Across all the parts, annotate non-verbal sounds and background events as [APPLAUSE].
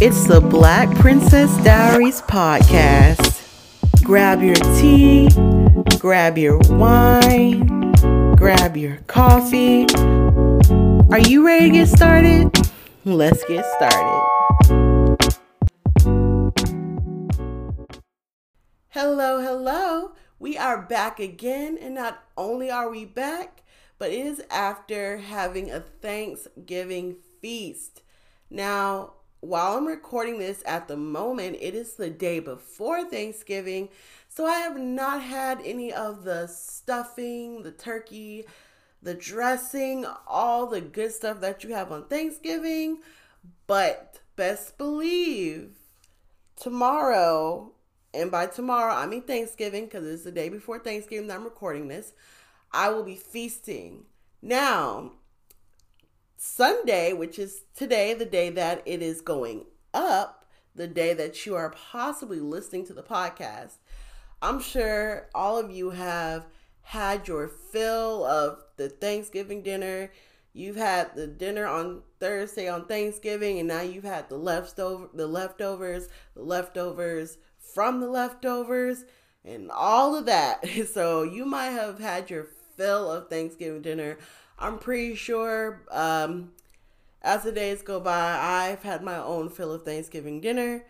It's the Black Princess Diaries podcast. Grab your tea, grab your wine, grab your coffee. Are you ready to get started? Let's get started. Hello, hello. We are back again, and not only are we back, but it is after having a Thanksgiving feast. Now, while I'm recording this at the moment, it is the day before Thanksgiving. So I have not had any of the stuffing, the turkey, the dressing, all the good stuff that you have on Thanksgiving. But best believe tomorrow, and by tomorrow, I mean Thanksgiving because it's the day before Thanksgiving that I'm recording this, I will be feasting. Now, Sunday, which is today, the day that it is going up, the day that you are possibly listening to the podcast, I'm sure all of you have had your fill of the Thanksgiving dinner. You've had the dinner on Thursday on Thanksgiving, and now you've had the leftover, the leftovers, the leftovers from the leftovers, and all of that. [LAUGHS] So you might have had your fill of Thanksgiving dinner. I'm pretty sure um, as the days go by, I've had my own fill of Thanksgiving dinner.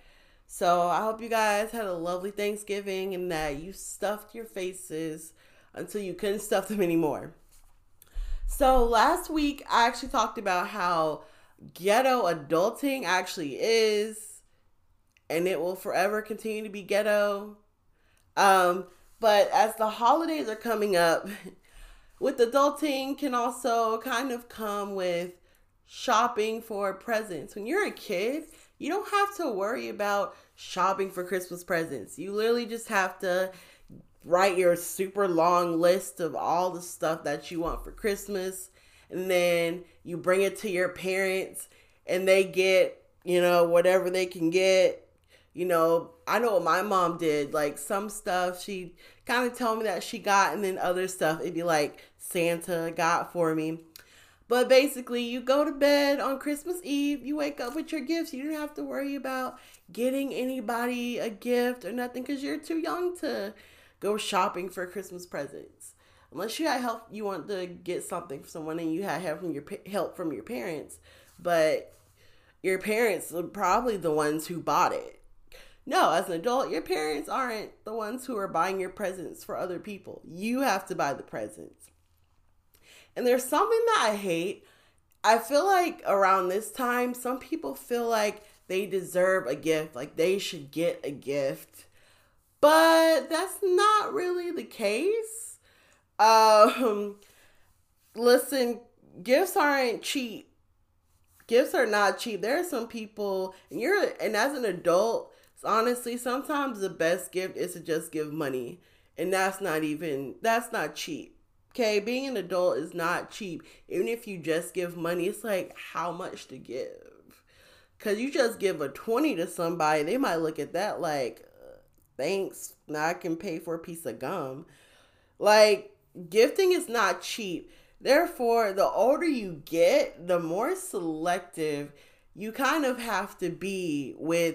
So I hope you guys had a lovely Thanksgiving and that you stuffed your faces until you couldn't stuff them anymore. So last week, I actually talked about how ghetto adulting actually is, and it will forever continue to be ghetto. Um, but as the holidays are coming up, with adulting can also kind of come with shopping for presents. When you're a kid, you don't have to worry about shopping for Christmas presents. You literally just have to write your super long list of all the stuff that you want for Christmas and then you bring it to your parents and they get, you know, whatever they can get. You know, I know what my mom did. Like some stuff she kind of tell me that she got and then other stuff it'd be like Santa got for me. But basically, you go to bed on Christmas Eve, you wake up with your gifts. You don't have to worry about getting anybody a gift or nothing because you're too young to go shopping for Christmas presents. Unless you had help, you want to get something for someone and you had help from your help from your parents, but your parents are probably the ones who bought it. No, as an adult, your parents aren't the ones who are buying your presents for other people. You have to buy the presents. And there's something that I hate. I feel like around this time, some people feel like they deserve a gift, like they should get a gift. But that's not really the case. Um listen, gifts aren't cheap. Gifts are not cheap. There are some people and you're and as an adult, honestly, sometimes the best gift is to just give money. And that's not even that's not cheap. Okay, being an adult is not cheap. Even if you just give money, it's like how much to give. Cause you just give a twenty to somebody, they might look at that like, uh, thanks. Now I can pay for a piece of gum. Like gifting is not cheap. Therefore, the older you get, the more selective you kind of have to be with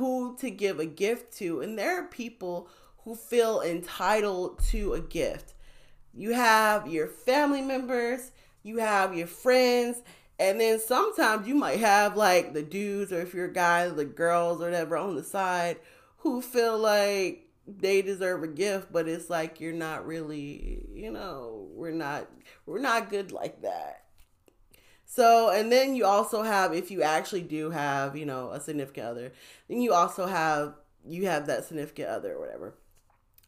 who to give a gift to. And there are people who feel entitled to a gift. You have your family members, you have your friends, and then sometimes you might have like the dudes, or if you're a guy, the girls, or whatever on the side who feel like they deserve a gift, but it's like you're not really, you know, we're not we're not good like that. So, and then you also have if you actually do have, you know, a significant other, then you also have you have that significant other or whatever.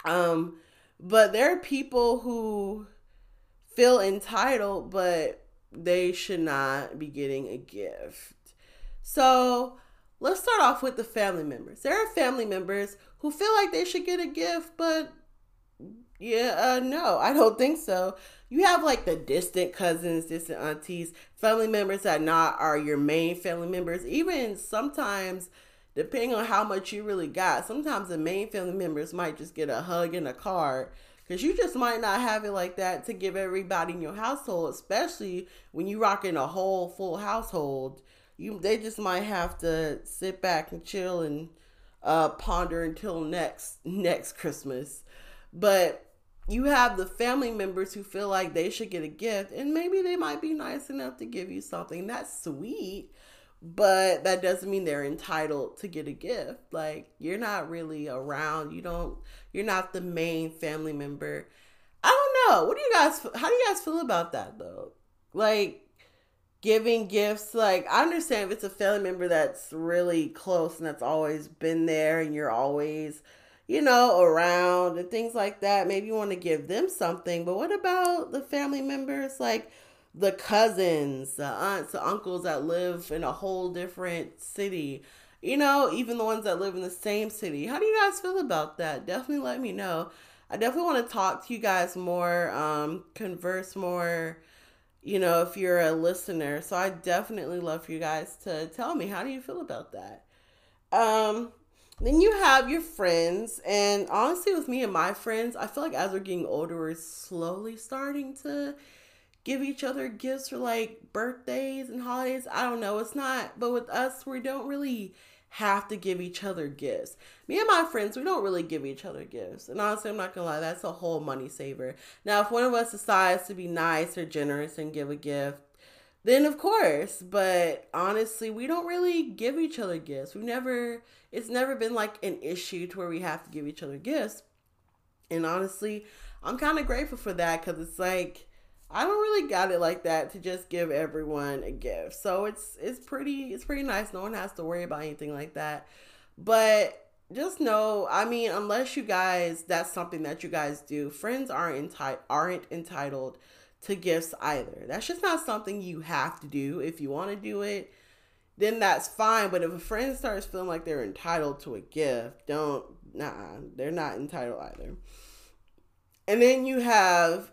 Um but there are people who feel entitled, but they should not be getting a gift. So let's start off with the family members. There are family members who feel like they should get a gift, but yeah, uh, no, I don't think so. You have like the distant cousins, distant aunties, family members that not are your main family members. Even sometimes depending on how much you really got, sometimes the main family members might just get a hug and a card Because you just might not have it like that to give everybody in your household, especially when you rock in a whole full household. You they just might have to sit back and chill and uh, ponder until next next Christmas. But you have the family members who feel like they should get a gift, and maybe they might be nice enough to give you something. That's sweet, but that doesn't mean they're entitled to get a gift. Like you're not really around. You don't. You're not the main family member. I don't know. What do you guys? How do you guys feel about that though? Like giving gifts. Like I understand if it's a family member that's really close and that's always been there, and you're always you know, around and things like that. Maybe you want to give them something, but what about the family members like the cousins, the aunts, the uncles that live in a whole different city? You know, even the ones that live in the same city. How do you guys feel about that? Definitely let me know. I definitely want to talk to you guys more, um, converse more, you know, if you're a listener. So I definitely love for you guys to tell me how do you feel about that. Um, then you have your friends, and honestly, with me and my friends, I feel like as we're getting older, we're slowly starting to give each other gifts for like birthdays and holidays. I don't know, it's not, but with us, we don't really have to give each other gifts. Me and my friends, we don't really give each other gifts. And honestly, I'm not gonna lie, that's a whole money saver. Now, if one of us decides to be nice or generous and give a gift, then of course. But honestly, we don't really give each other gifts. We never it's never been like an issue to where we have to give each other gifts. And honestly, I'm kind of grateful for that because it's like I don't really got it like that to just give everyone a gift. So it's it's pretty it's pretty nice. No one has to worry about anything like that. But just know, I mean, unless you guys that's something that you guys do, friends aren't entitled aren't entitled to gifts either. That's just not something you have to do. If you want to do it, then that's fine. But if a friend starts feeling like they're entitled to a gift, don't, nah, they're not entitled either. And then you have,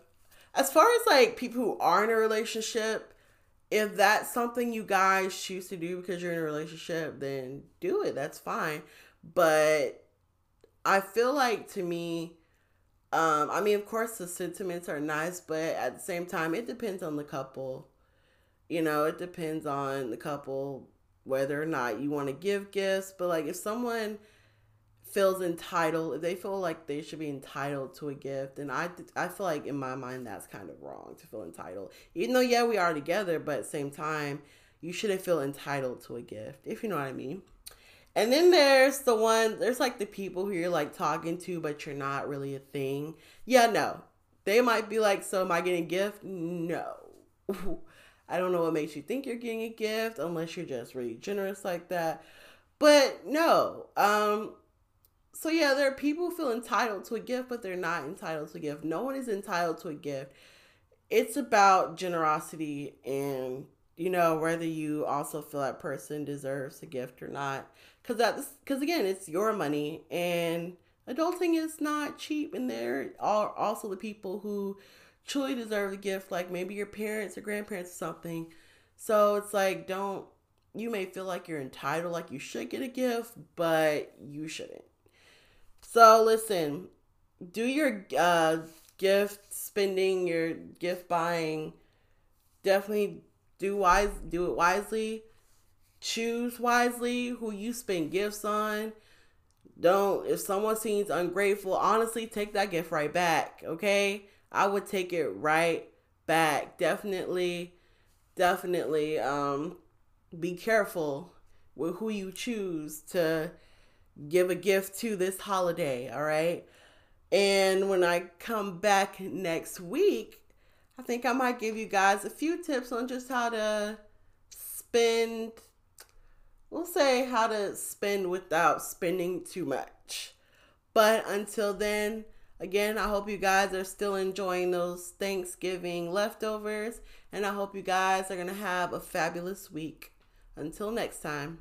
as far as like people who are in a relationship, if that's something you guys choose to do because you're in a relationship, then do it. That's fine. But I feel like to me, um, I mean, of course, the sentiments are nice, but at the same time, it depends on the couple. You know, it depends on the couple whether or not you want to give gifts. But like, if someone feels entitled, if they feel like they should be entitled to a gift, and I, I feel like in my mind that's kind of wrong to feel entitled. Even though yeah, we are together, but at the same time, you shouldn't feel entitled to a gift, if you know what I mean. And then there's the one, there's like the people who you're like talking to, but you're not really a thing. Yeah, no. They might be like, So am I getting a gift? No. [LAUGHS] I don't know what makes you think you're getting a gift unless you're just really generous like that. But no. Um, so yeah, there are people who feel entitled to a gift, but they're not entitled to a gift. No one is entitled to a gift. It's about generosity and you know whether you also feel that person deserves a gift or not. Because that's because again it's your money and adulting is not cheap and there. Are also the people who truly deserve a gift like maybe your parents or grandparents or something. So it's like don't you may feel like you're entitled like you should get a gift but you shouldn't. So listen do your uh gift spending your gift buying definitely do wise do it wisely. Choose wisely who you spend gifts on. Don't if someone seems ungrateful honestly take that gift right back okay? I would take it right back. Definitely definitely um be careful with who you choose to give a gift to this holiday all right? And when i come back next week i think i might give you guys a few tips on just how to spend we'll say how to spend without spending too much. But until then, again, I hope you guys are still enjoying those Thanksgiving leftovers, and I hope you guys are going to have a fabulous week. Until next time.